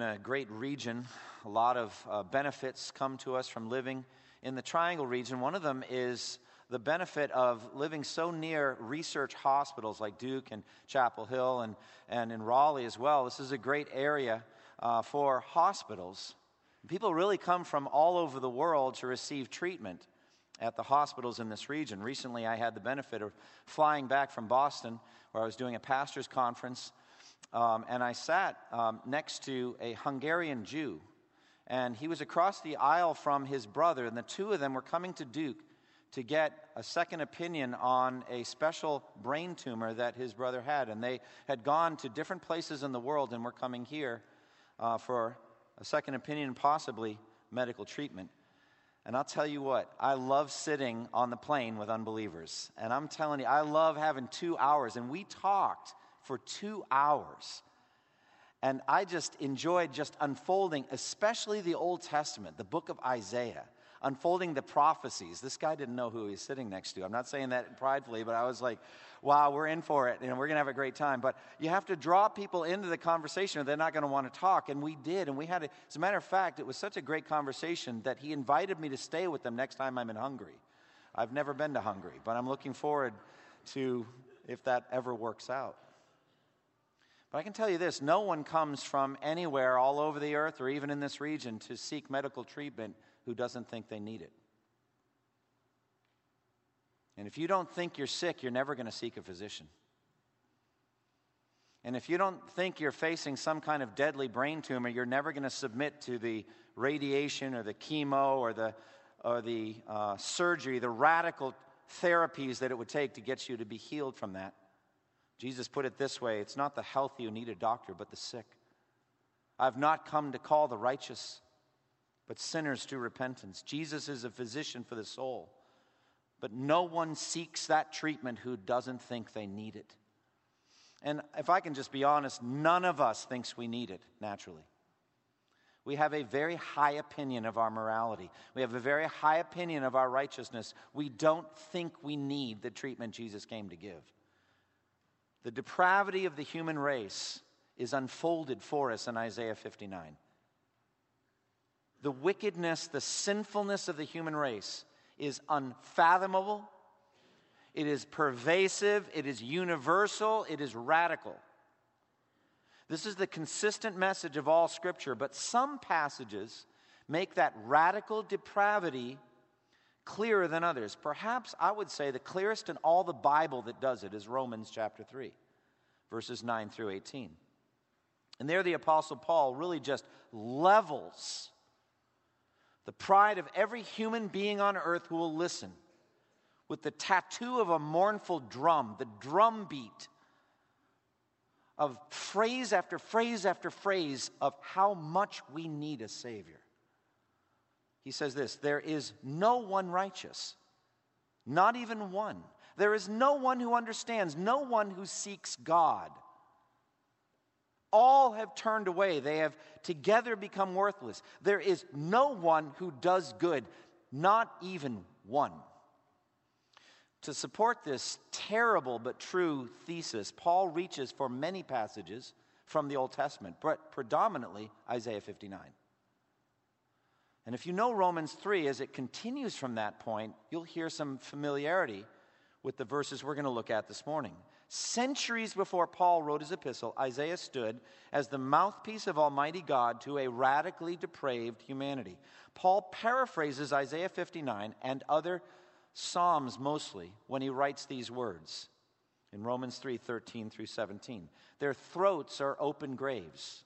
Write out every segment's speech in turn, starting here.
In a great region. A lot of uh, benefits come to us from living in the Triangle region. One of them is the benefit of living so near research hospitals like Duke and Chapel Hill and, and in Raleigh as well. This is a great area uh, for hospitals. People really come from all over the world to receive treatment at the hospitals in this region. Recently, I had the benefit of flying back from Boston, where I was doing a pastor's conference um, and I sat um, next to a Hungarian Jew. And he was across the aisle from his brother, and the two of them were coming to Duke to get a second opinion on a special brain tumor that his brother had. And they had gone to different places in the world and were coming here uh, for a second opinion, possibly medical treatment. And I'll tell you what, I love sitting on the plane with unbelievers. And I'm telling you, I love having two hours. And we talked for two hours. And I just enjoyed just unfolding, especially the Old Testament, the book of Isaiah, unfolding the prophecies. This guy didn't know who he was sitting next to. I'm not saying that pridefully, but I was like, wow, we're in for it and we're going to have a great time. But you have to draw people into the conversation or they're not going to want to talk. And we did. And we had, a, as a matter of fact, it was such a great conversation that he invited me to stay with them next time I'm in Hungary. I've never been to Hungary, but I'm looking forward to if that ever works out. But I can tell you this no one comes from anywhere all over the earth or even in this region to seek medical treatment who doesn't think they need it. And if you don't think you're sick, you're never going to seek a physician. And if you don't think you're facing some kind of deadly brain tumor, you're never going to submit to the radiation or the chemo or the, or the uh, surgery, the radical therapies that it would take to get you to be healed from that. Jesus put it this way it's not the healthy who need a doctor, but the sick. I've not come to call the righteous, but sinners to repentance. Jesus is a physician for the soul, but no one seeks that treatment who doesn't think they need it. And if I can just be honest, none of us thinks we need it naturally. We have a very high opinion of our morality. We have a very high opinion of our righteousness. We don't think we need the treatment Jesus came to give. The depravity of the human race is unfolded for us in Isaiah 59. The wickedness, the sinfulness of the human race is unfathomable, it is pervasive, it is universal, it is radical. This is the consistent message of all Scripture, but some passages make that radical depravity clearer than others. Perhaps I would say the clearest in all the Bible that does it is Romans chapter 3, verses 9 through 18. And there, the Apostle Paul really just levels the pride of every human being on earth who will listen with the tattoo of a mournful drum, the drum beat of phrase after phrase after phrase of how much we need a Savior he says this There is no one righteous, not even one. There is no one who understands, no one who seeks God. All have turned away. They have together become worthless. There is no one who does good, not even one. To support this terrible but true thesis, Paul reaches for many passages from the Old Testament, but predominantly Isaiah 59. And if you know Romans 3, as it continues from that point, you'll hear some familiarity with the verses we're going to look at this morning. Centuries before Paul wrote his epistle, Isaiah stood as the mouthpiece of Almighty God to a radically depraved humanity. Paul paraphrases Isaiah 59 and other Psalms mostly when he writes these words in Romans 3 13 through 17. Their throats are open graves,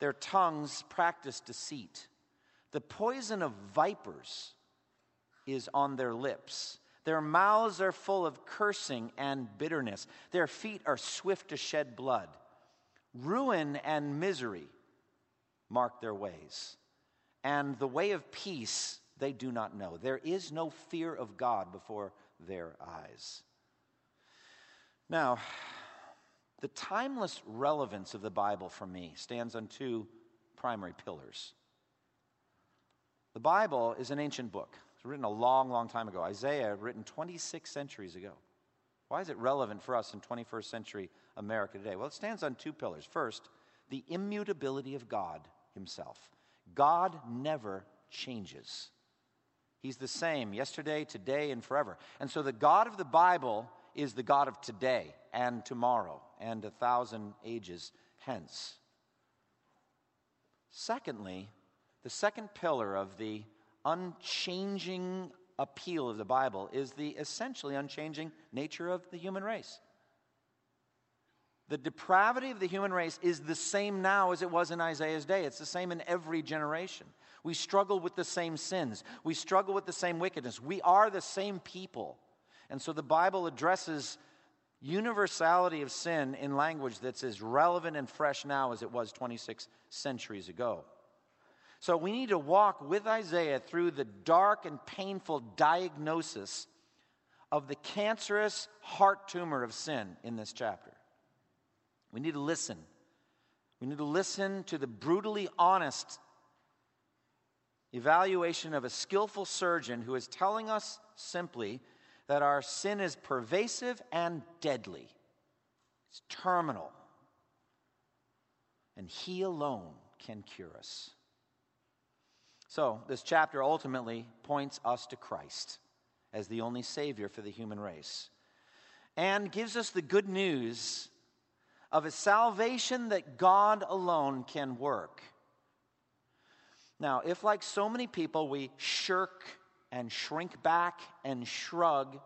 their tongues practice deceit. The poison of vipers is on their lips. Their mouths are full of cursing and bitterness. Their feet are swift to shed blood. Ruin and misery mark their ways. And the way of peace they do not know. There is no fear of God before their eyes. Now, the timeless relevance of the Bible for me stands on two primary pillars. The Bible is an ancient book. It's written a long, long time ago. Isaiah, written 26 centuries ago. Why is it relevant for us in 21st century America today? Well, it stands on two pillars. First, the immutability of God Himself. God never changes. He's the same yesterday, today, and forever. And so the God of the Bible is the God of today and tomorrow and a thousand ages hence. Secondly, the second pillar of the unchanging appeal of the Bible is the essentially unchanging nature of the human race. The depravity of the human race is the same now as it was in Isaiah's day. It's the same in every generation. We struggle with the same sins. We struggle with the same wickedness. We are the same people. And so the Bible addresses universality of sin in language that's as relevant and fresh now as it was 26 centuries ago. So we need to walk with Isaiah through the dark and painful diagnosis of the cancerous heart tumor of sin in this chapter. We need to listen. We need to listen to the brutally honest evaluation of a skillful surgeon who is telling us simply that our sin is pervasive and deadly, it's terminal. And He alone can cure us. So, this chapter ultimately points us to Christ as the only Savior for the human race and gives us the good news of a salvation that God alone can work. Now, if like so many people we shirk and shrink back and shrug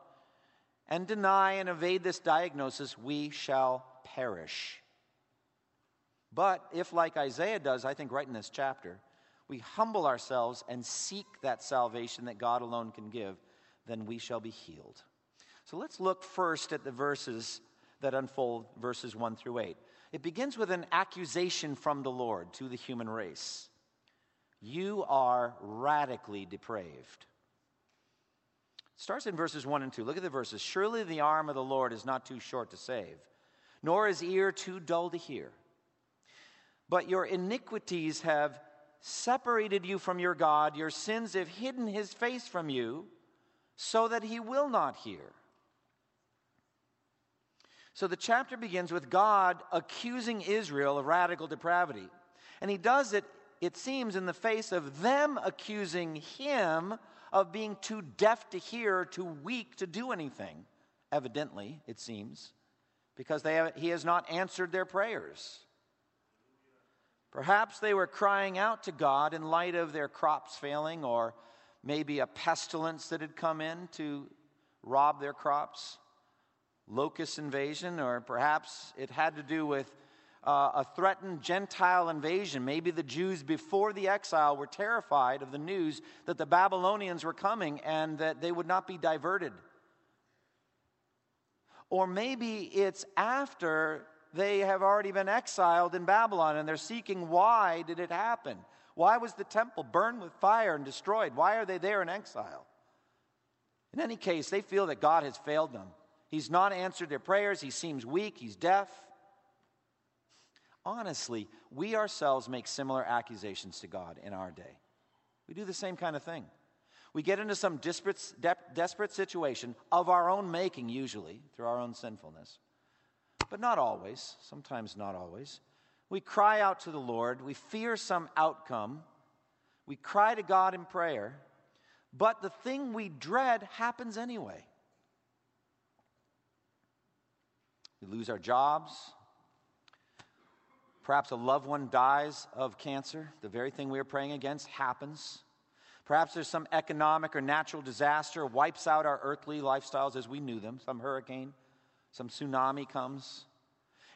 and deny and evade this diagnosis, we shall perish. But if, like Isaiah does, I think right in this chapter, we humble ourselves and seek that salvation that God alone can give, then we shall be healed. So let's look first at the verses that unfold verses 1 through 8. It begins with an accusation from the Lord to the human race You are radically depraved. It starts in verses 1 and 2. Look at the verses. Surely the arm of the Lord is not too short to save, nor his ear too dull to hear. But your iniquities have separated you from your God, your sins have hidden his face from you, so that he will not hear. So the chapter begins with God accusing Israel of radical depravity. And he does it, it seems, in the face of them accusing him of being too deaf to hear, too weak to do anything. Evidently, it seems, because have, he has not answered their prayers. Perhaps they were crying out to God in light of their crops failing, or maybe a pestilence that had come in to rob their crops locust invasion, or perhaps it had to do with uh, a threatened Gentile invasion. Maybe the Jews before the exile were terrified of the news that the Babylonians were coming and that they would not be diverted. Or maybe it's after they have already been exiled in Babylon and they're seeking why did it happen? Why was the temple burned with fire and destroyed? Why are they there in exile? In any case, they feel that God has failed them. He's not answered their prayers. He seems weak. He's deaf. Honestly, we ourselves make similar accusations to God in our day. We do the same kind of thing. We get into some desperate, de- desperate situation of our own making, usually, through our own sinfulness. But not always, sometimes not always. We cry out to the Lord. We fear some outcome. We cry to God in prayer. But the thing we dread happens anyway. We lose our jobs. Perhaps a loved one dies of cancer. The very thing we are praying against happens. Perhaps there's some economic or natural disaster wipes out our earthly lifestyles as we knew them. Some hurricane, some tsunami comes.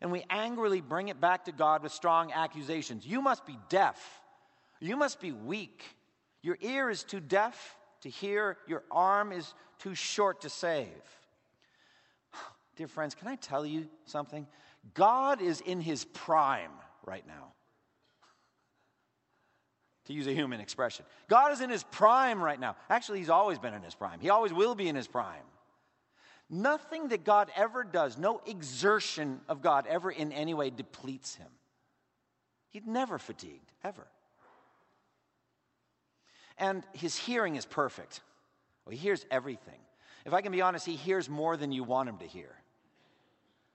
And we angrily bring it back to God with strong accusations. You must be deaf. You must be weak. Your ear is too deaf to hear. Your arm is too short to save. Dear friends, can I tell you something? God is in his prime right now. to use a human expression. God is in his prime right now. Actually, he's always been in his prime, he always will be in his prime. Nothing that God ever does, no exertion of God ever in any way depletes him. He's never fatigued, ever. And his hearing is perfect. Well, he hears everything. If I can be honest, he hears more than you want him to hear.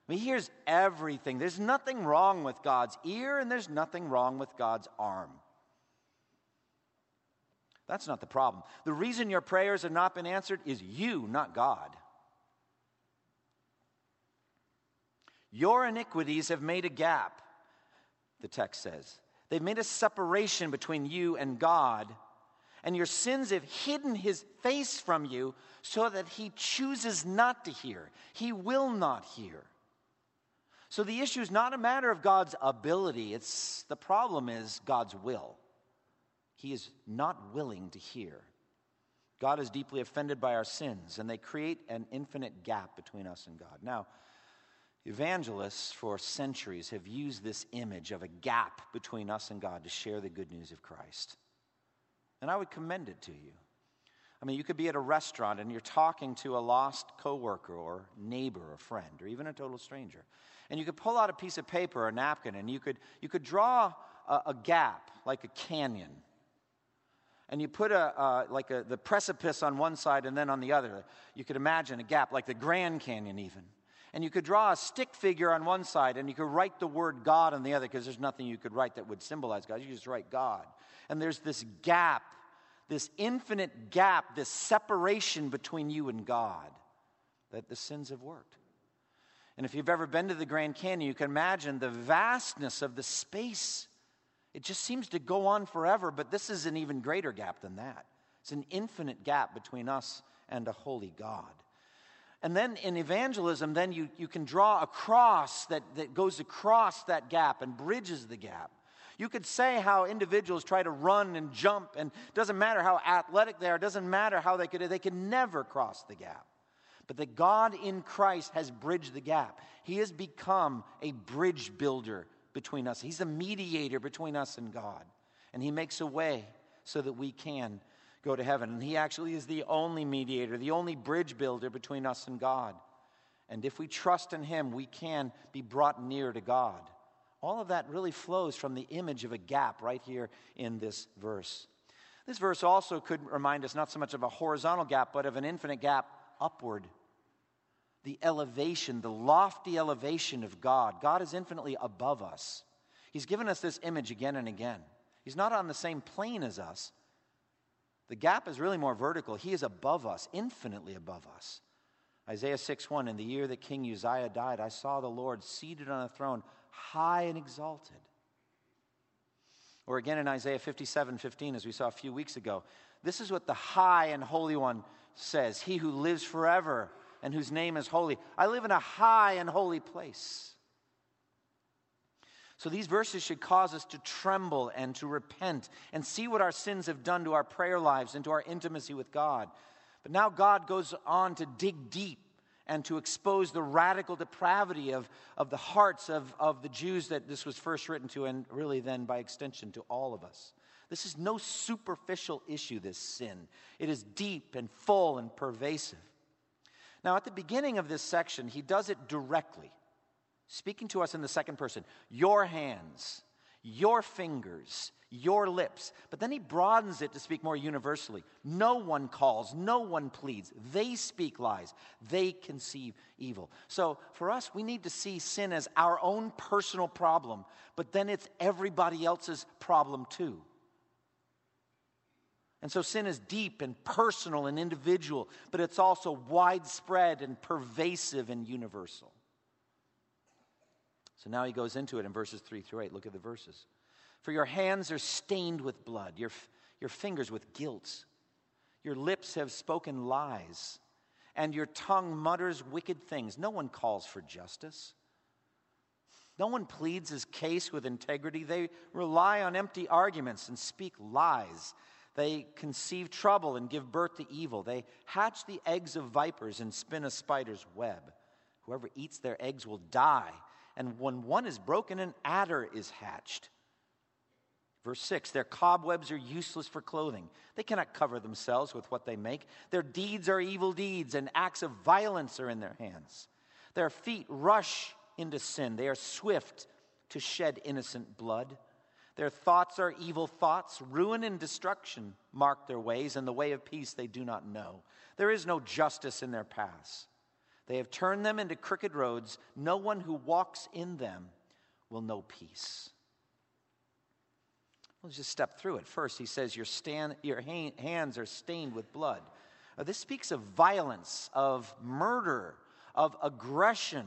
He hears everything. There's nothing wrong with God's ear, and there's nothing wrong with God's arm. That's not the problem. The reason your prayers have not been answered is you, not God. Your iniquities have made a gap, the text says. They've made a separation between you and God, and your sins have hidden his face from you so that he chooses not to hear. He will not hear. So the issue is not a matter of God's ability, it's the problem is God's will. He is not willing to hear. God is deeply offended by our sins, and they create an infinite gap between us and God. Now, evangelists for centuries have used this image of a gap between us and God to share the good news of Christ. And I would commend it to you. I mean, you could be at a restaurant and you're talking to a lost coworker or neighbor or friend or even a total stranger and you could pull out a piece of paper or a napkin and you could, you could draw a, a gap like a canyon and you put a, uh, like a, the precipice on one side and then on the other you could imagine a gap like the grand canyon even and you could draw a stick figure on one side and you could write the word god on the other because there's nothing you could write that would symbolize god you just write god and there's this gap this infinite gap this separation between you and god that the sins have worked and if you've ever been to the Grand Canyon, you can imagine the vastness of the space. It just seems to go on forever, but this is an even greater gap than that. It's an infinite gap between us and a holy God. And then in evangelism, then you, you can draw a cross that, that goes across that gap and bridges the gap. You could say how individuals try to run and jump, and doesn't matter how athletic they are, doesn't matter how they could, they can never cross the gap but that God in Christ has bridged the gap. He has become a bridge builder between us. He's a mediator between us and God. And He makes a way so that we can go to heaven. And He actually is the only mediator, the only bridge builder between us and God. And if we trust in Him, we can be brought near to God. All of that really flows from the image of a gap right here in this verse. This verse also could remind us not so much of a horizontal gap, but of an infinite gap upward. The elevation, the lofty elevation of God. God is infinitely above us. He's given us this image again and again. He's not on the same plane as us. The gap is really more vertical. He is above us, infinitely above us. Isaiah 6 1 In the year that King Uzziah died, I saw the Lord seated on a throne, high and exalted. Or again in Isaiah 57 15, as we saw a few weeks ago, this is what the high and holy one says He who lives forever and whose name is holy. I live in a high and holy place. So these verses should cause us to tremble and to repent and see what our sins have done to our prayer lives and to our intimacy with God. But now God goes on to dig deep and to expose the radical depravity of, of the hearts of, of the Jews that this was first written to, and really then by extension to all of us. This is no superficial issue, this sin. It is deep and full and pervasive. Now, at the beginning of this section, he does it directly, speaking to us in the second person your hands, your fingers, your lips. But then he broadens it to speak more universally. No one calls, no one pleads. They speak lies, they conceive evil. So for us, we need to see sin as our own personal problem, but then it's everybody else's problem too. And so sin is deep and personal and individual, but it's also widespread and pervasive and universal. So now he goes into it in verses 3 through 8. Look at the verses. For your hands are stained with blood, your, your fingers with guilt. Your lips have spoken lies, and your tongue mutters wicked things. No one calls for justice. No one pleads his case with integrity. They rely on empty arguments and speak lies. They conceive trouble and give birth to evil. They hatch the eggs of vipers and spin a spider's web. Whoever eats their eggs will die. And when one is broken, an adder is hatched. Verse 6 Their cobwebs are useless for clothing. They cannot cover themselves with what they make. Their deeds are evil deeds, and acts of violence are in their hands. Their feet rush into sin. They are swift to shed innocent blood. Their thoughts are evil thoughts. Ruin and destruction mark their ways, and the way of peace they do not know. There is no justice in their paths. They have turned them into crooked roads. No one who walks in them will know peace. Let's just step through it. First, he says, Your, stand, your hands are stained with blood. This speaks of violence, of murder, of aggression,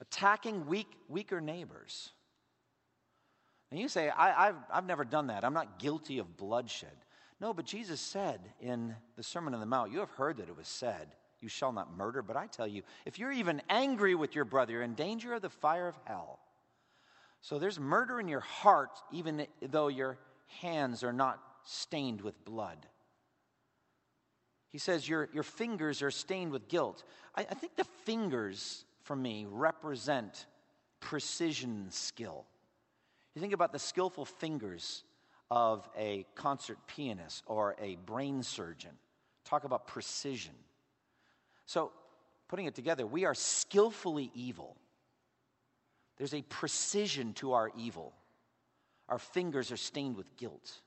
attacking weak, weaker neighbors. And you say, I, have I've never done that. I'm not guilty of bloodshed. No, but Jesus said in the Sermon on the Mount, you have heard that it was said, You shall not murder. But I tell you, if you're even angry with your brother, you're in danger of the fire of hell. So there's murder in your heart, even though your hands are not stained with blood. He says your, your fingers are stained with guilt. I, I think the fingers, for me, represent precision skill. You think about the skillful fingers of a concert pianist or a brain surgeon. Talk about precision. So, putting it together, we are skillfully evil. There's a precision to our evil. Our fingers are stained with guilt.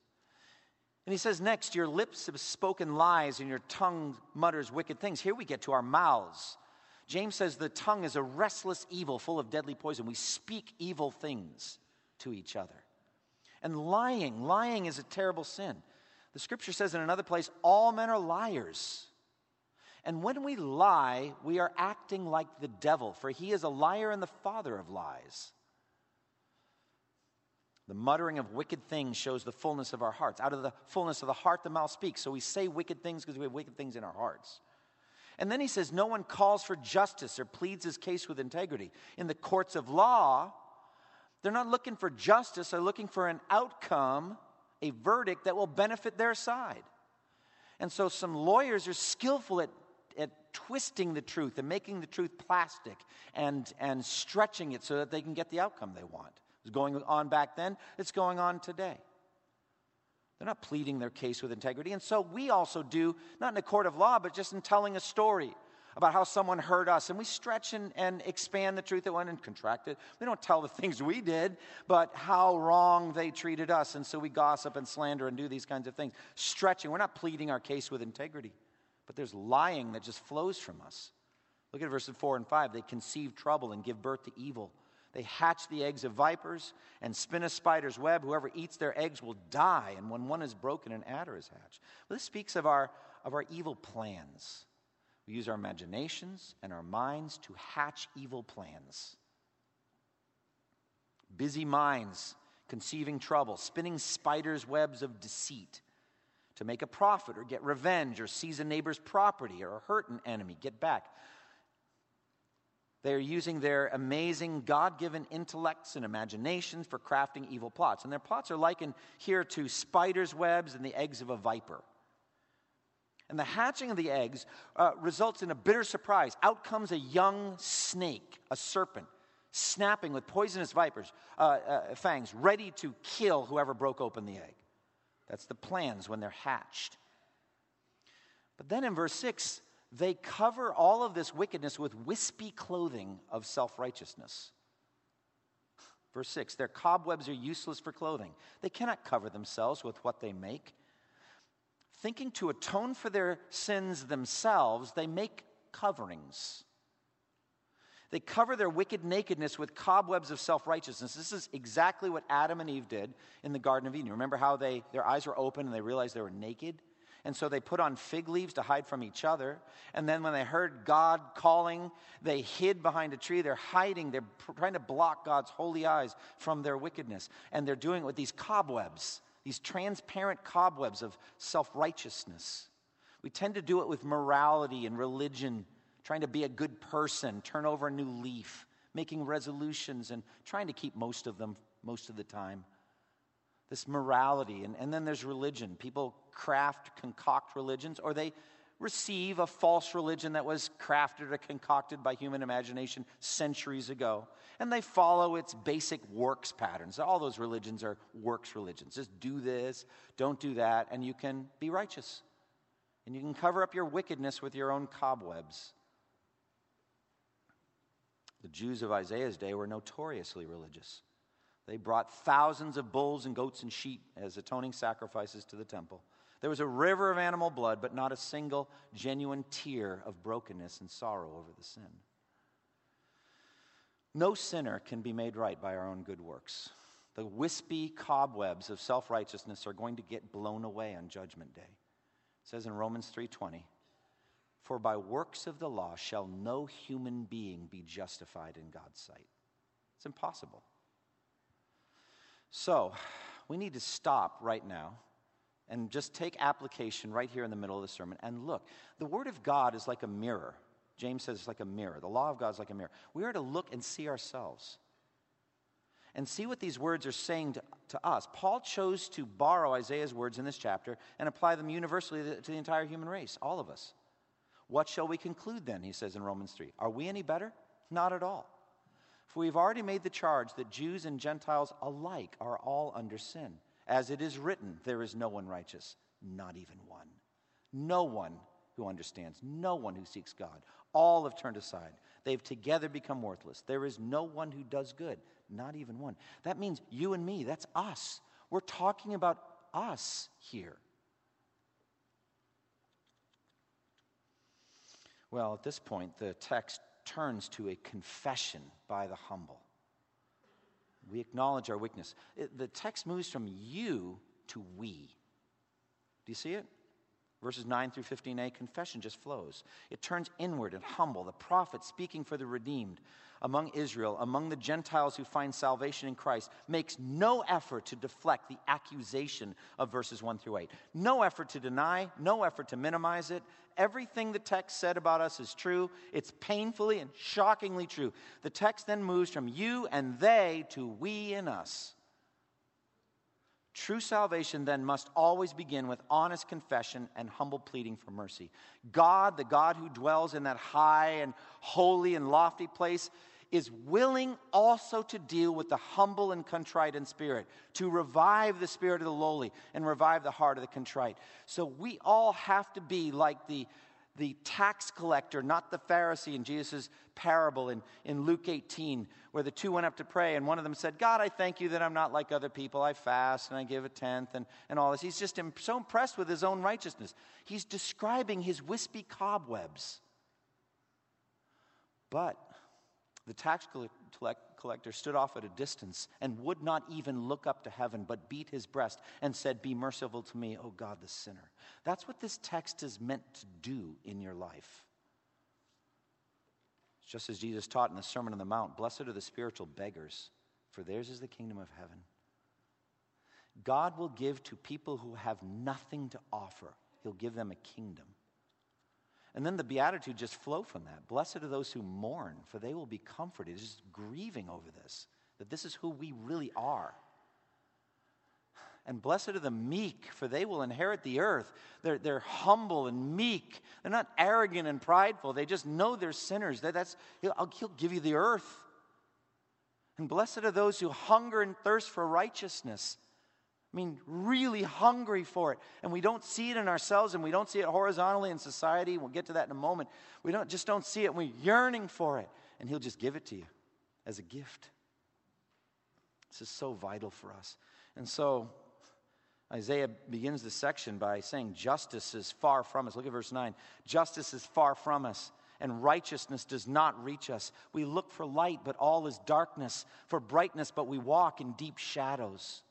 And he says next, Your lips have spoken lies and your tongue mutters wicked things. Here we get to our mouths. James says the tongue is a restless evil full of deadly poison. We speak evil things to each other. And lying, lying is a terrible sin. The scripture says in another place, all men are liars. And when we lie, we are acting like the devil, for he is a liar and the father of lies. The muttering of wicked things shows the fullness of our hearts. Out of the fullness of the heart, the mouth speaks. So we say wicked things because we have wicked things in our hearts. And then he says, No one calls for justice or pleads his case with integrity. In the courts of law, they're not looking for justice, they're looking for an outcome, a verdict that will benefit their side. And so some lawyers are skillful at, twisting the truth and making the truth plastic and, and stretching it so that they can get the outcome they want. It was going on back then, it's going on today. They're not pleading their case with integrity. And so we also do, not in a court of law, but just in telling a story about how someone hurt us, and we stretch and, and expand the truth that went and contract it. We don't tell the things we did, but how wrong they treated us. And so we gossip and slander and do these kinds of things. Stretching, we're not pleading our case with integrity, but there's lying that just flows from us. Look at verses 4 and 5. They conceive trouble and give birth to evil. They hatch the eggs of vipers and spin a spider's web. Whoever eats their eggs will die, and when one is broken, an adder is hatched. Well, this speaks of our, of our evil plans. We use our imaginations and our minds to hatch evil plans. Busy minds conceiving trouble, spinning spiders' webs of deceit to make a profit or get revenge or seize a neighbor's property or hurt an enemy, get back. They are using their amazing God given intellects and imaginations for crafting evil plots. And their plots are likened here to spiders' webs and the eggs of a viper. And the hatching of the eggs uh, results in a bitter surprise. Out comes a young snake, a serpent, snapping with poisonous vipers, uh, uh, fangs, ready to kill whoever broke open the egg. That's the plans when they're hatched. But then in verse 6, they cover all of this wickedness with wispy clothing of self righteousness. Verse 6 Their cobwebs are useless for clothing. They cannot cover themselves with what they make thinking to atone for their sins themselves, they make coverings. They cover their wicked nakedness with cobwebs of self righteousness. This is exactly what Adam and Eve did in the Garden of Eden. Remember how they, their eyes were open and they realized they were naked? And so they put on fig leaves to hide from each other. And then when they heard God calling, they hid behind a tree. They're hiding. They're trying to block God's holy eyes from their wickedness. And they're doing it with these cobwebs these transparent cobwebs of self righteousness. We tend to do it with morality and religion, trying to be a good person, turn over a new leaf, making resolutions and trying to keep most of them most of the time. This morality, and, and then there's religion. People craft, concoct religions, or they receive a false religion that was crafted or concocted by human imagination centuries ago. And they follow its basic works patterns. All those religions are works religions. Just do this, don't do that, and you can be righteous. And you can cover up your wickedness with your own cobwebs. The Jews of Isaiah's day were notoriously religious. They brought thousands of bulls and goats and sheep as atoning sacrifices to the temple. There was a river of animal blood, but not a single genuine tear of brokenness and sorrow over the sin. No sinner can be made right by our own good works. The wispy cobwebs of self-righteousness are going to get blown away on judgment day. It says in Romans 3:20, "For by works of the law shall no human being be justified in God's sight." It's impossible. So, we need to stop right now and just take application right here in the middle of the sermon and look. The Word of God is like a mirror. James says it's like a mirror. The law of God is like a mirror. We are to look and see ourselves and see what these words are saying to, to us. Paul chose to borrow Isaiah's words in this chapter and apply them universally to, to the entire human race, all of us. What shall we conclude then, he says in Romans 3? Are we any better? Not at all. For we've already made the charge that Jews and Gentiles alike are all under sin. As it is written, there is no one righteous, not even one. No one who understands, no one who seeks God. All have turned aside. They've together become worthless. There is no one who does good, not even one. That means you and me, that's us. We're talking about us here. Well, at this point, the text turns to a confession by the humble. We acknowledge our weakness. It, the text moves from you to we. Do you see it? Verses 9 through 15a, confession just flows. It turns inward and humble. The prophet speaking for the redeemed among Israel, among the Gentiles who find salvation in Christ, makes no effort to deflect the accusation of verses 1 through 8. No effort to deny, no effort to minimize it. Everything the text said about us is true. It's painfully and shockingly true. The text then moves from you and they to we and us. True salvation then must always begin with honest confession and humble pleading for mercy. God, the God who dwells in that high and holy and lofty place, is willing also to deal with the humble and contrite in spirit, to revive the spirit of the lowly and revive the heart of the contrite. So we all have to be like the the tax collector, not the Pharisee in Jesus' parable in, in Luke 18, where the two went up to pray, and one of them said, God, I thank you that I'm not like other people. I fast and I give a tenth and, and all this. He's just so impressed with his own righteousness. He's describing his wispy cobwebs. But the tax collector stood off at a distance and would not even look up to heaven, but beat his breast and said, Be merciful to me, O God, the sinner. That's what this text is meant to do in your life. Just as Jesus taught in the Sermon on the Mount Blessed are the spiritual beggars, for theirs is the kingdom of heaven. God will give to people who have nothing to offer, He'll give them a kingdom. And then the Beatitude just flow from that. Blessed are those who mourn, for they will be comforted. Just grieving over this, that this is who we really are. And blessed are the meek, for they will inherit the earth. They're, they're humble and meek. They're not arrogant and prideful. They just know they're sinners. That, that's, he'll, he'll give you the earth. And blessed are those who hunger and thirst for righteousness. I mean, really hungry for it. And we don't see it in ourselves and we don't see it horizontally in society. We'll get to that in a moment. We don't, just don't see it. We're yearning for it. And He'll just give it to you as a gift. This is so vital for us. And so Isaiah begins this section by saying, Justice is far from us. Look at verse 9. Justice is far from us, and righteousness does not reach us. We look for light, but all is darkness, for brightness, but we walk in deep shadows.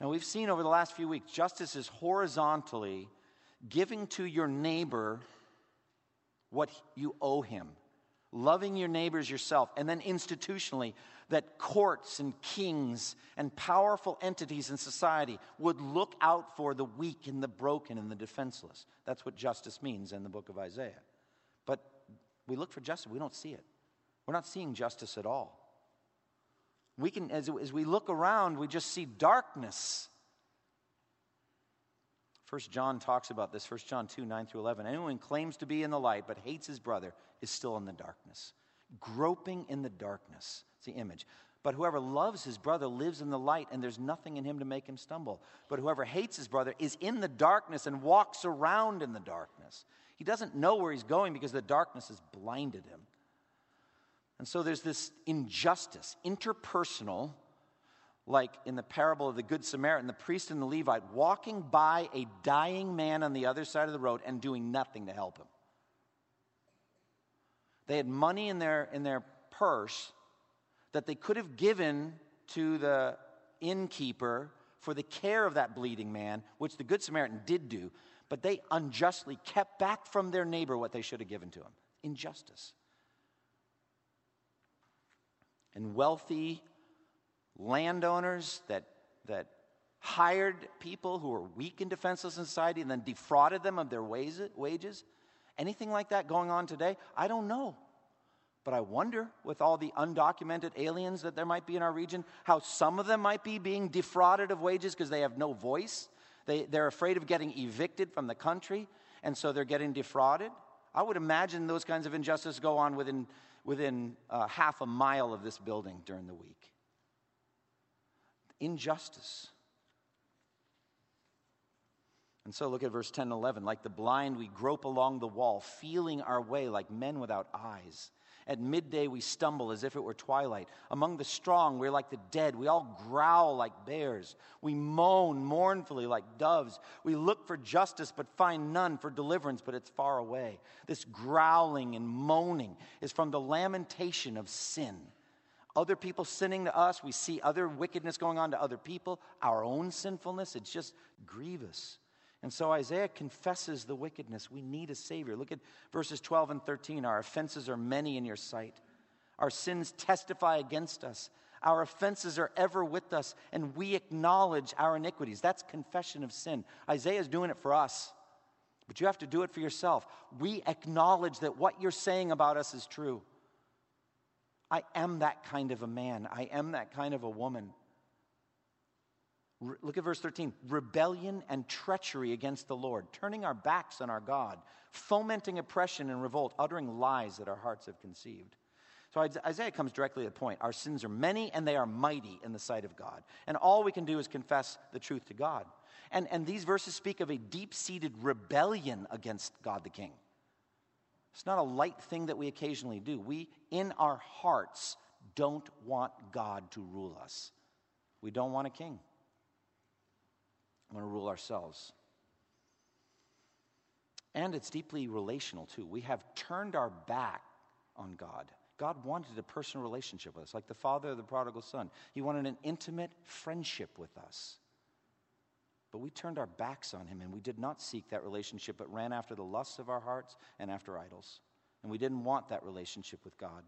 Now, we've seen over the last few weeks, justice is horizontally giving to your neighbor what you owe him, loving your neighbors yourself, and then institutionally, that courts and kings and powerful entities in society would look out for the weak and the broken and the defenseless. That's what justice means in the book of Isaiah. But we look for justice, we don't see it. We're not seeing justice at all. We can, as, as we look around, we just see darkness. First John talks about this, First John 2, 9 through 11. Anyone claims to be in the light but hates his brother is still in the darkness. Groping in the darkness. It's the image. But whoever loves his brother lives in the light, and there's nothing in him to make him stumble. But whoever hates his brother is in the darkness and walks around in the darkness. He doesn't know where he's going because the darkness has blinded him. And so there's this injustice, interpersonal, like in the parable of the Good Samaritan, the priest and the Levite walking by a dying man on the other side of the road and doing nothing to help him. They had money in their, in their purse that they could have given to the innkeeper for the care of that bleeding man, which the Good Samaritan did do, but they unjustly kept back from their neighbor what they should have given to him. Injustice. And wealthy landowners that, that hired people who were weak and defenseless in society and then defrauded them of their wages. Anything like that going on today? I don't know. But I wonder, with all the undocumented aliens that there might be in our region, how some of them might be being defrauded of wages because they have no voice. They, they're afraid of getting evicted from the country, and so they're getting defrauded. I would imagine those kinds of injustices go on within, within uh, half a mile of this building during the week injustice. And so look at verse 10 and 11. Like the blind, we grope along the wall, feeling our way like men without eyes. At midday, we stumble as if it were twilight. Among the strong, we're like the dead. We all growl like bears. We moan mournfully like doves. We look for justice, but find none, for deliverance, but it's far away. This growling and moaning is from the lamentation of sin other people sinning to us. We see other wickedness going on to other people, our own sinfulness. It's just grievous. And so Isaiah confesses the wickedness. We need a Savior. Look at verses 12 and 13. Our offenses are many in your sight, our sins testify against us. Our offenses are ever with us, and we acknowledge our iniquities. That's confession of sin. Isaiah is doing it for us, but you have to do it for yourself. We acknowledge that what you're saying about us is true. I am that kind of a man. I am that kind of a woman. Re- look at verse 13 rebellion and treachery against the Lord, turning our backs on our God, fomenting oppression and revolt, uttering lies that our hearts have conceived. So Isaiah comes directly to the point. Our sins are many and they are mighty in the sight of God. And all we can do is confess the truth to God. And, and these verses speak of a deep seated rebellion against God the King. It's not a light thing that we occasionally do. We, in our hearts, don't want God to rule us. We don't want a king. Want to rule ourselves. And it's deeply relational, too. We have turned our back on God. God wanted a personal relationship with us, like the father of the prodigal son. He wanted an intimate friendship with us. But we turned our backs on him and we did not seek that relationship, but ran after the lusts of our hearts and after idols. And we didn't want that relationship with God.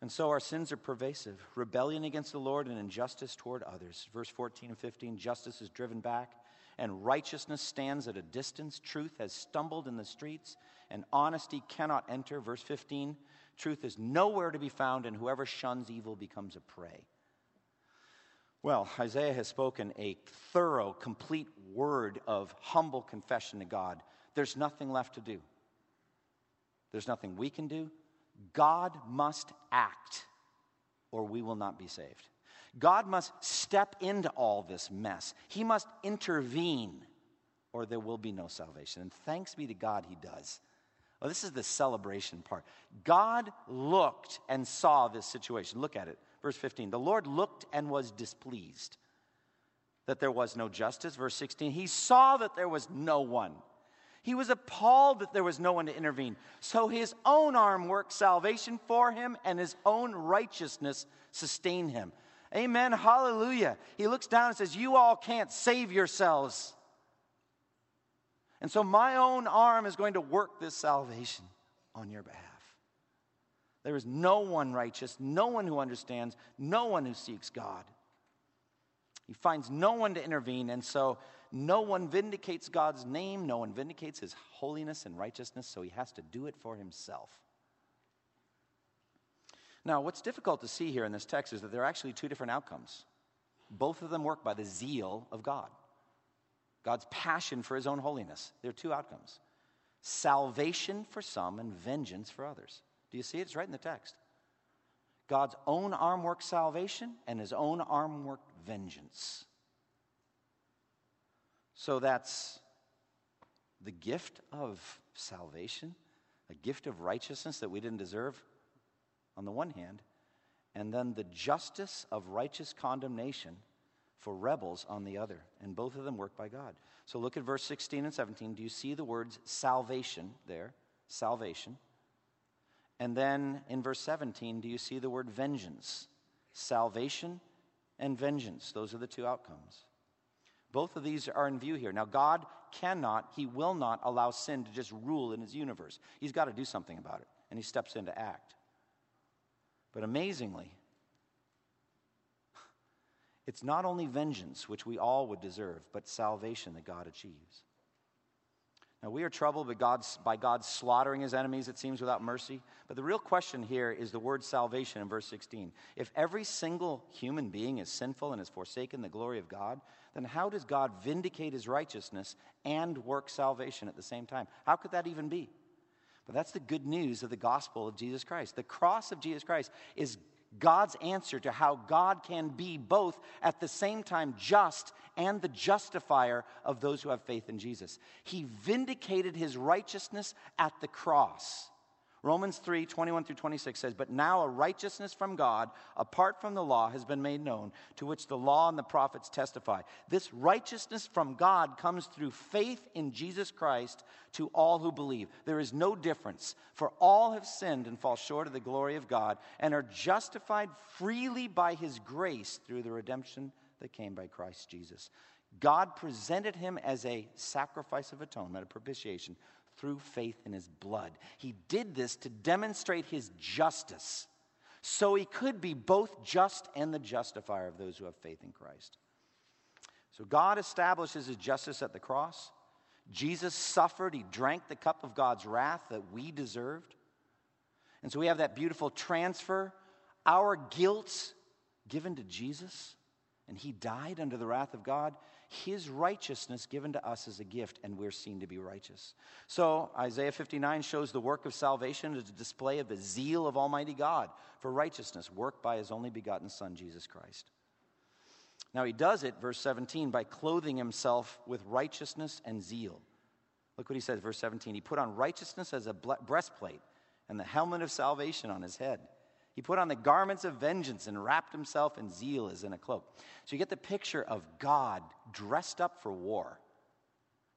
And so our sins are pervasive rebellion against the Lord and injustice toward others. Verse 14 and 15 justice is driven back, and righteousness stands at a distance. Truth has stumbled in the streets, and honesty cannot enter. Verse 15 truth is nowhere to be found, and whoever shuns evil becomes a prey. Well, Isaiah has spoken a thorough, complete word of humble confession to God. There's nothing left to do. There's nothing we can do. God must act, or we will not be saved. God must step into all this mess. He must intervene, or there will be no salvation. And thanks be to God, He does. Well, this is the celebration part. God looked and saw this situation. Look at it. Verse 15 The Lord looked and was displeased that there was no justice. Verse 16 He saw that there was no one. He was appalled that there was no one to intervene. So his own arm worked salvation for him, and his own righteousness sustained him. Amen. Hallelujah. He looks down and says, You all can't save yourselves. And so my own arm is going to work this salvation on your behalf. There is no one righteous, no one who understands, no one who seeks God. He finds no one to intervene, and so no one vindicates God's name, no one vindicates his holiness and righteousness, so he has to do it for himself. Now, what's difficult to see here in this text is that there are actually two different outcomes. Both of them work by the zeal of God. God's passion for his own holiness. There are two outcomes salvation for some and vengeance for others. Do you see it? It's right in the text. God's own arm work salvation and his own arm work vengeance. So that's the gift of salvation, a gift of righteousness that we didn't deserve on the one hand, and then the justice of righteous condemnation for rebels on the other. And both of them work by God. So look at verse 16 and 17. Do you see the words salvation there? Salvation. And then in verse 17, do you see the word vengeance? Salvation and vengeance. Those are the two outcomes. Both of these are in view here. Now, God cannot, He will not allow sin to just rule in His universe. He's got to do something about it, and He steps in to act. But amazingly, it's not only vengeance, which we all would deserve, but salvation that God achieves. Now, we are troubled by God's, by God slaughtering his enemies, it seems, without mercy. But the real question here is the word salvation in verse 16. If every single human being is sinful and has forsaken the glory of God, then how does God vindicate his righteousness and work salvation at the same time? How could that even be? But that's the good news of the gospel of Jesus Christ. The cross of Jesus Christ is God's answer to how God can be both at the same time just and the justifier of those who have faith in Jesus. He vindicated his righteousness at the cross. Romans 3 21 through 26 says, But now a righteousness from God, apart from the law, has been made known, to which the law and the prophets testify. This righteousness from God comes through faith in Jesus Christ to all who believe. There is no difference, for all have sinned and fall short of the glory of God, and are justified freely by his grace through the redemption that came by Christ Jesus. God presented him as a sacrifice of atonement, a propitiation through faith in his blood. He did this to demonstrate his justice, so he could be both just and the justifier of those who have faith in Christ. So God establishes his justice at the cross. Jesus suffered, he drank the cup of God's wrath that we deserved. And so we have that beautiful transfer, our guilt given to Jesus, and he died under the wrath of God his righteousness given to us as a gift, and we're seen to be righteous. So, Isaiah 59 shows the work of salvation as a display of the zeal of Almighty God for righteousness, worked by his only begotten Son, Jesus Christ. Now, he does it, verse 17, by clothing himself with righteousness and zeal. Look what he says, verse 17. He put on righteousness as a breastplate and the helmet of salvation on his head. He put on the garments of vengeance and wrapped himself in zeal as in a cloak. So you get the picture of God dressed up for war.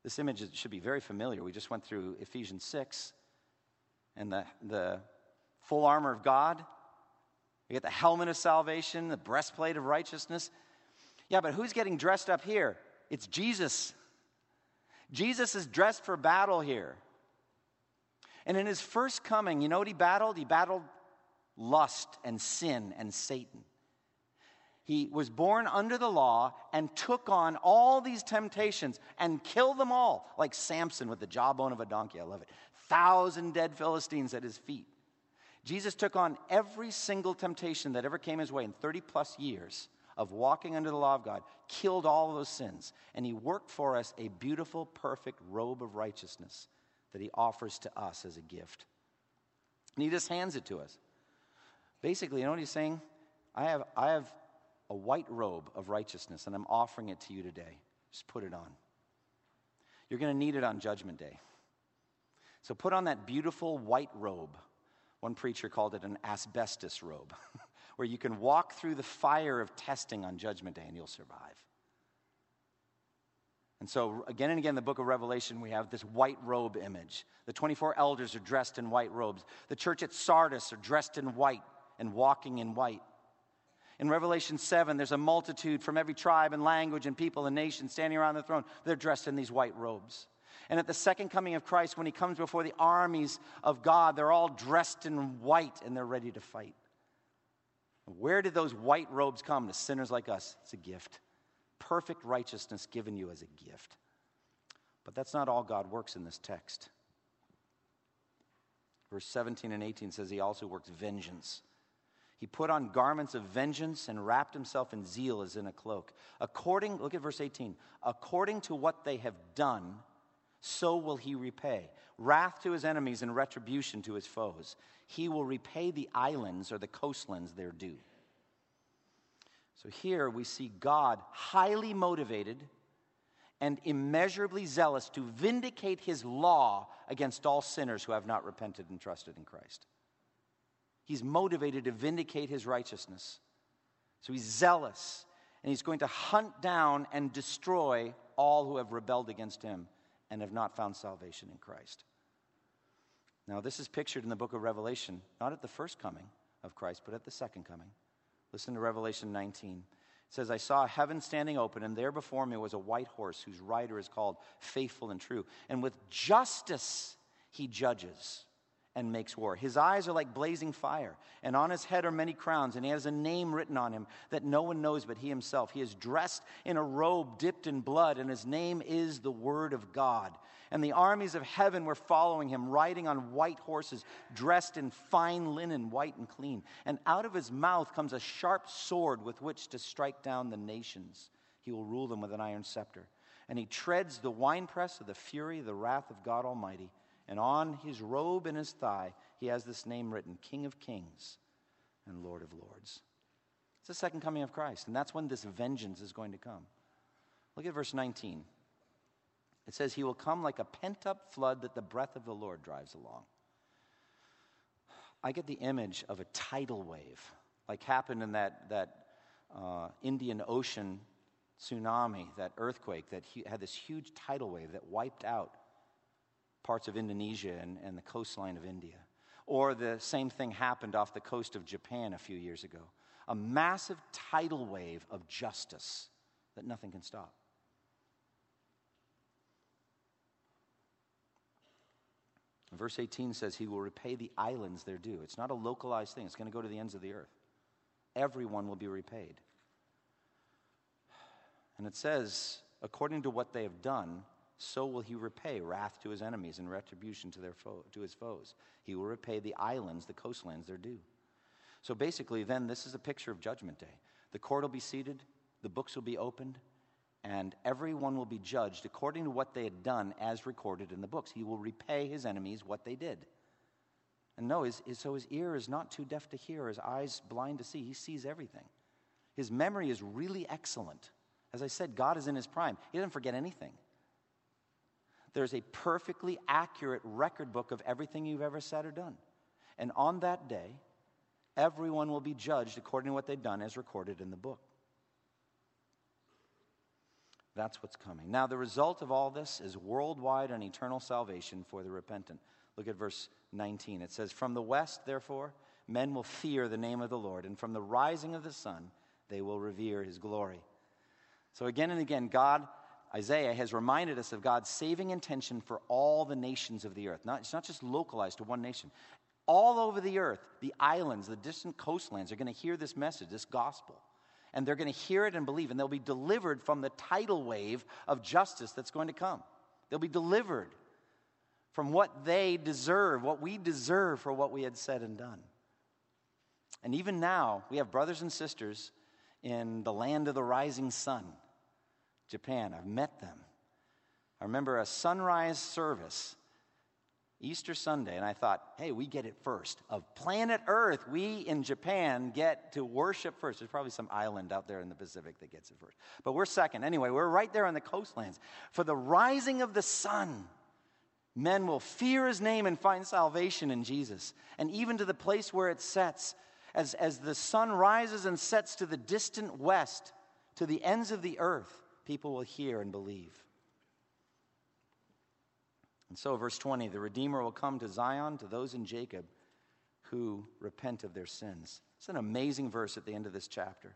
This image should be very familiar. We just went through Ephesians 6 and the, the full armor of God. You get the helmet of salvation, the breastplate of righteousness. Yeah, but who's getting dressed up here? It's Jesus. Jesus is dressed for battle here. And in his first coming, you know what he battled? He battled lust and sin and Satan. He was born under the law and took on all these temptations and killed them all, like Samson with the jawbone of a donkey. I love it. Thousand dead Philistines at his feet. Jesus took on every single temptation that ever came his way in 30 plus years of walking under the law of God, killed all those sins, and he worked for us a beautiful, perfect robe of righteousness that he offers to us as a gift. And he just hands it to us. Basically, you know what he's saying? I have, I have a white robe of righteousness, and I'm offering it to you today. Just put it on. You're going to need it on Judgment Day. So put on that beautiful white robe. One preacher called it an asbestos robe, where you can walk through the fire of testing on Judgment Day and you'll survive. And so, again and again, in the book of Revelation, we have this white robe image. The 24 elders are dressed in white robes. The church at Sardis are dressed in white and walking in white. In Revelation 7, there's a multitude from every tribe and language and people and nation standing around the throne. They're dressed in these white robes. And at the second coming of Christ, when he comes before the armies of God, they're all dressed in white and they're ready to fight. Where did those white robes come to sinners like us? It's a gift. Perfect righteousness given you as a gift. But that's not all God works in this text. Verse 17 and 18 says he also works vengeance He put on garments of vengeance and wrapped himself in zeal as in a cloak. According, look at verse 18. According to what they have done, so will he repay. Wrath to his enemies and retribution to his foes. He will repay the islands or the coastlands their due. So here we see God highly motivated and immeasurably zealous to vindicate his law against all sinners who have not repented and trusted in Christ. He's motivated to vindicate his righteousness. So he's zealous, and he's going to hunt down and destroy all who have rebelled against him and have not found salvation in Christ. Now, this is pictured in the book of Revelation, not at the first coming of Christ, but at the second coming. Listen to Revelation 19. It says, I saw heaven standing open, and there before me was a white horse whose rider is called Faithful and True. And with justice he judges and makes war. His eyes are like blazing fire, and on his head are many crowns, and he has a name written on him that no one knows but he himself. He is dressed in a robe dipped in blood, and his name is the Word of God. And the armies of heaven were following him, riding on white horses, dressed in fine linen, white and clean. And out of his mouth comes a sharp sword with which to strike down the nations. He will rule them with an iron scepter. And he treads the winepress of the fury, the wrath of God Almighty. And on his robe and his thigh, he has this name written King of Kings and Lord of Lords. It's the second coming of Christ, and that's when this vengeance is going to come. Look at verse 19. It says, He will come like a pent up flood that the breath of the Lord drives along. I get the image of a tidal wave, like happened in that, that uh, Indian Ocean tsunami, that earthquake that had this huge tidal wave that wiped out parts of Indonesia and, and the coastline of India. Or the same thing happened off the coast of Japan a few years ago a massive tidal wave of justice that nothing can stop. Verse 18 says, He will repay the islands their due. It's not a localized thing, it's going to go to the ends of the earth. Everyone will be repaid. And it says, according to what they have done, so will he repay wrath to his enemies and retribution to, their foe, to his foes. He will repay the islands, the coastlands, their due. So basically, then, this is a picture of Judgment Day. The court will be seated, the books will be opened, and everyone will be judged according to what they had done as recorded in the books. He will repay his enemies what they did. And no, his, his, so his ear is not too deaf to hear, his eyes blind to see. He sees everything. His memory is really excellent. As I said, God is in his prime, he doesn't forget anything. There's a perfectly accurate record book of everything you've ever said or done. And on that day, everyone will be judged according to what they've done as recorded in the book. That's what's coming. Now, the result of all this is worldwide and eternal salvation for the repentant. Look at verse 19. It says, From the west, therefore, men will fear the name of the Lord, and from the rising of the sun, they will revere his glory. So, again and again, God Isaiah has reminded us of God's saving intention for all the nations of the earth. Not, it's not just localized to one nation. All over the earth, the islands, the distant coastlands are going to hear this message, this gospel. And they're going to hear it and believe, and they'll be delivered from the tidal wave of justice that's going to come. They'll be delivered from what they deserve, what we deserve for what we had said and done. And even now, we have brothers and sisters in the land of the rising sun Japan. I've met them. I remember a sunrise service, Easter Sunday, and I thought, hey, we get it first. Of planet Earth, we in Japan get to worship first. There's probably some island out there in the Pacific that gets it first. But we're second. Anyway, we're right there on the coastlands. For the rising of the sun, men will fear his name and find salvation in Jesus. And even to the place where it sets, as, as the sun rises and sets to the distant west, to the ends of the earth, people will hear and believe. And so, verse 20 the Redeemer will come to Zion, to those in Jacob who repent of their sins. It's an amazing verse at the end of this chapter.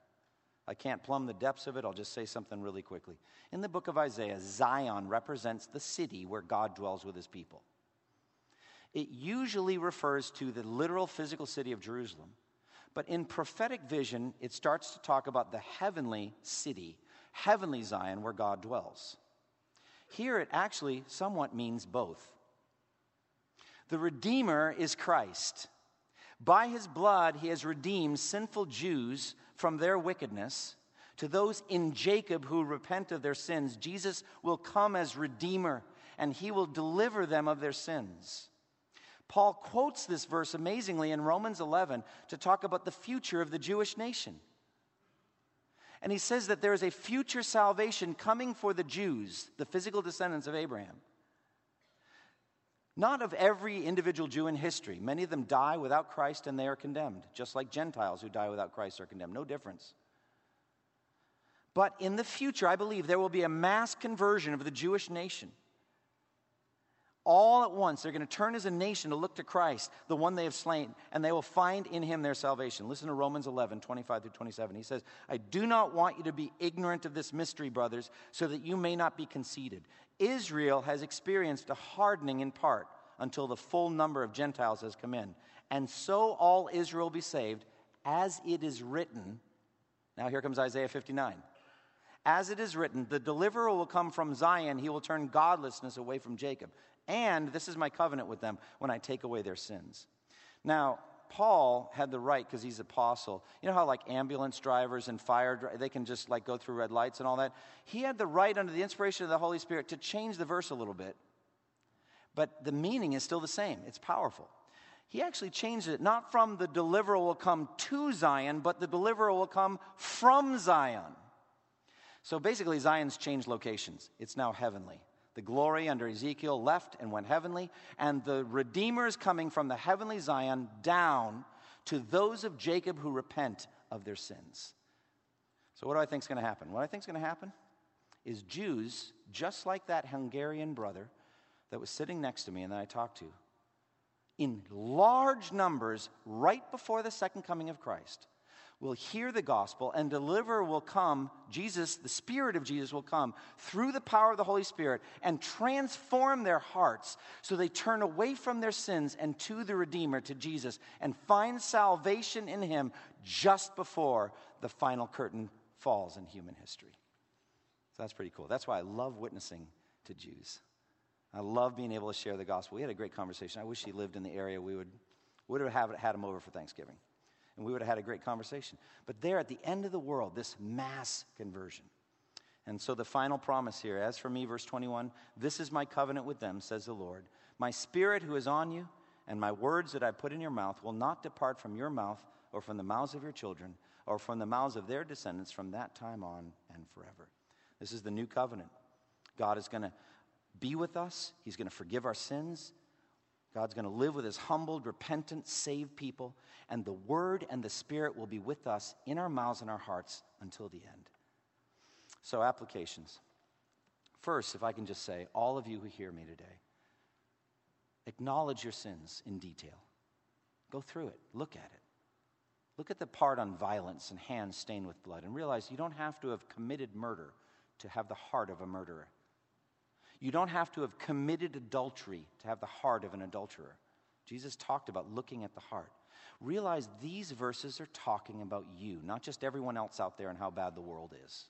I can't plumb the depths of it. I'll just say something really quickly. In the book of Isaiah, Zion represents the city where God dwells with his people. It usually refers to the literal physical city of Jerusalem, but in prophetic vision, it starts to talk about the heavenly city heavenly Zion where God dwells. Here it actually somewhat means both. The Redeemer is Christ, By his blood, he has redeemed sinful Jews from their wickedness. To those in Jacob who repent of their sins, Jesus will come as Redeemer and he will deliver them of their sins. Paul quotes this verse amazingly in Romans 11 to talk about the future of the Jewish nation. And he says that there is a future salvation coming for the Jews, the physical descendants of Abraham. Not of every individual Jew in history. Many of them die without Christ and they are condemned, just like Gentiles who die without Christ are condemned. No difference. But in the future, I believe there will be a mass conversion of the Jewish nation all at once, they're going to turn as a nation to look to Christ, the one they have slain, and they will find in him their salvation. Listen to Romans 11, 25 through 27. He says, I do not want you to be ignorant of this mystery, brothers, so that you may not be conceited. Israel has experienced a hardening in part until the full number of Gentiles has come in. And so all Israel be saved, as it is written. Now here comes Isaiah 59. As it is written, the deliverer will come from Zion, he will turn godlessness away from Jacob and this is my covenant with them when I take away their sins. Now, Paul had the right because he's apostle. You know how like ambulance drivers and fire they can just like go through red lights and all that. He had the right under the inspiration of the Holy Spirit to change the verse a little bit. But the meaning is still the same. It's powerful. He actually changed it not from the deliverer will come to Zion, but the deliverer will come from Zion. So basically Zion's changed locations. It's now heavenly. The glory under Ezekiel left and went heavenly, and the Redeemer is coming from the heavenly Zion down to those of Jacob who repent of their sins. So, what do I think is going to happen? What I think is going to happen is Jews, just like that Hungarian brother that was sitting next to me and that I talked to, in large numbers right before the second coming of Christ, will hear the gospel and deliverer will come jesus the spirit of jesus will come through the power of the holy spirit and transform their hearts so they turn away from their sins and to the redeemer to jesus and find salvation in him just before the final curtain falls in human history. So that's pretty cool. That's why i love witnessing to jews. I love being able to share the gospel. We had a great conversation. I wish he lived in the area we would would have had him over for thanksgiving and we would have had a great conversation. But there at the end of the world, this mass conversion. And so the final promise here, as for me, verse 21, this is my covenant with them, says the Lord. My spirit who is on you, and my words that I put in your mouth will not depart from your mouth or from the mouths of your children or from the mouths of their descendants from that time on and forever. This is the new covenant. God is going to be with us, He's going to forgive our sins, God's going to live with his humbled, repentant, saved people, and the Word and the Spirit will be with us in our mouths and our hearts until the end. So, applications. First, if I can just say, all of you who hear me today, acknowledge your sins in detail. Go through it, look at it. Look at the part on violence and hands stained with blood, and realize you don't have to have committed murder to have the heart of a murderer. You don't have to have committed adultery to have the heart of an adulterer. Jesus talked about looking at the heart. Realize these verses are talking about you, not just everyone else out there and how bad the world is.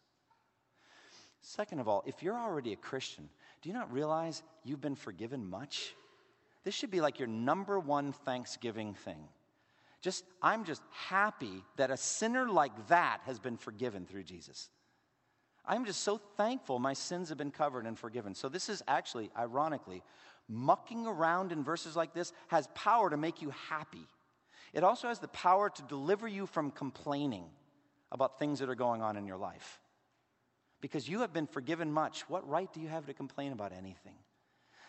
Second of all, if you're already a Christian, do you not realize you've been forgiven much? This should be like your number one Thanksgiving thing. Just, I'm just happy that a sinner like that has been forgiven through Jesus. I'm just so thankful my sins have been covered and forgiven. So, this is actually, ironically, mucking around in verses like this has power to make you happy. It also has the power to deliver you from complaining about things that are going on in your life. Because you have been forgiven much, what right do you have to complain about anything?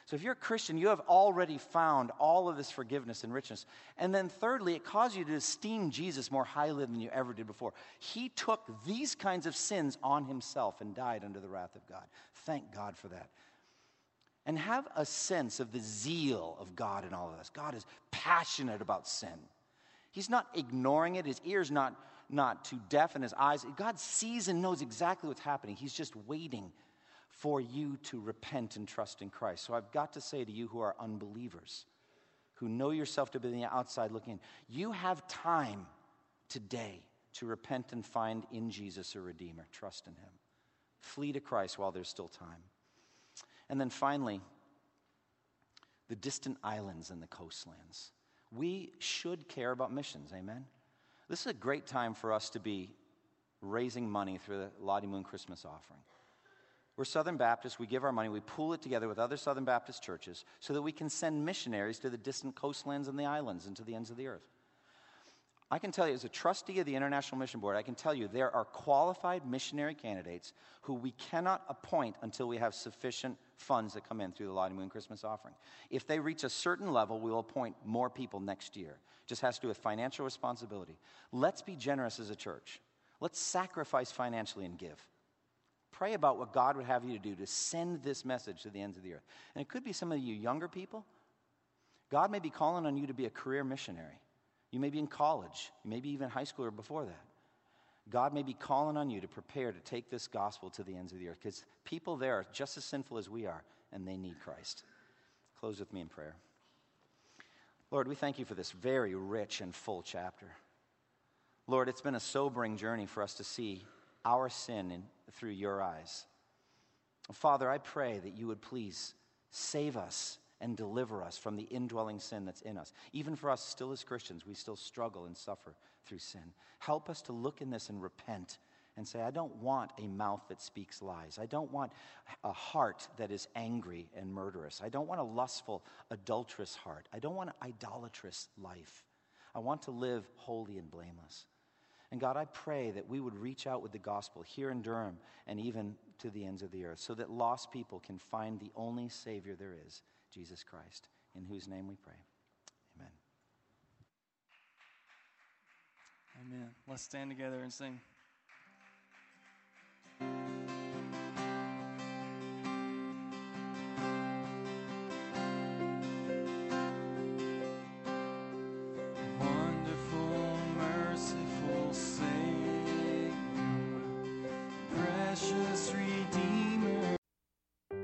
So if you're a Christian, you have already found all of this forgiveness and richness. And then thirdly, it causes you to esteem Jesus more highly than you ever did before. He took these kinds of sins on himself and died under the wrath of God. Thank God for that. And have a sense of the zeal of God in all of this. God is passionate about sin. He's not ignoring it. His ears not not too deaf and his eyes. God sees and knows exactly what's happening. He's just waiting for you to repent and trust in Christ. So I've got to say to you who are unbelievers, who know yourself to be the outside looking in, you have time today to repent and find in Jesus a Redeemer. Trust in Him. Flee to Christ while there's still time. And then finally, the distant islands and the coastlands. We should care about missions, amen? This is a great time for us to be raising money through the Lottie Moon Christmas offering. We're Southern Baptists. We give our money, we pool it together with other Southern Baptist churches so that we can send missionaries to the distant coastlands and the islands and to the ends of the earth. I can tell you, as a trustee of the International Mission Board, I can tell you there are qualified missionary candidates who we cannot appoint until we have sufficient funds that come in through the Lottie Moon Christmas offering. If they reach a certain level, we will appoint more people next year. It just has to do with financial responsibility. Let's be generous as a church. Let's sacrifice financially and give. Pray about what God would have you to do to send this message to the ends of the earth. And it could be some of you younger people. God may be calling on you to be a career missionary. You may be in college, you may be even high school or before that. God may be calling on you to prepare to take this gospel to the ends of the earth because people there are just as sinful as we are and they need Christ. Close with me in prayer. Lord, we thank you for this very rich and full chapter. Lord, it's been a sobering journey for us to see our sin in, through your eyes. Father, I pray that you would please save us and deliver us from the indwelling sin that's in us. Even for us, still as Christians, we still struggle and suffer through sin. Help us to look in this and repent and say, I don't want a mouth that speaks lies. I don't want a heart that is angry and murderous. I don't want a lustful, adulterous heart. I don't want an idolatrous life. I want to live holy and blameless. And God, I pray that we would reach out with the gospel here in Durham and even to the ends of the earth so that lost people can find the only Savior there is Jesus Christ, in whose name we pray. Amen. Amen. Let's stand together and sing.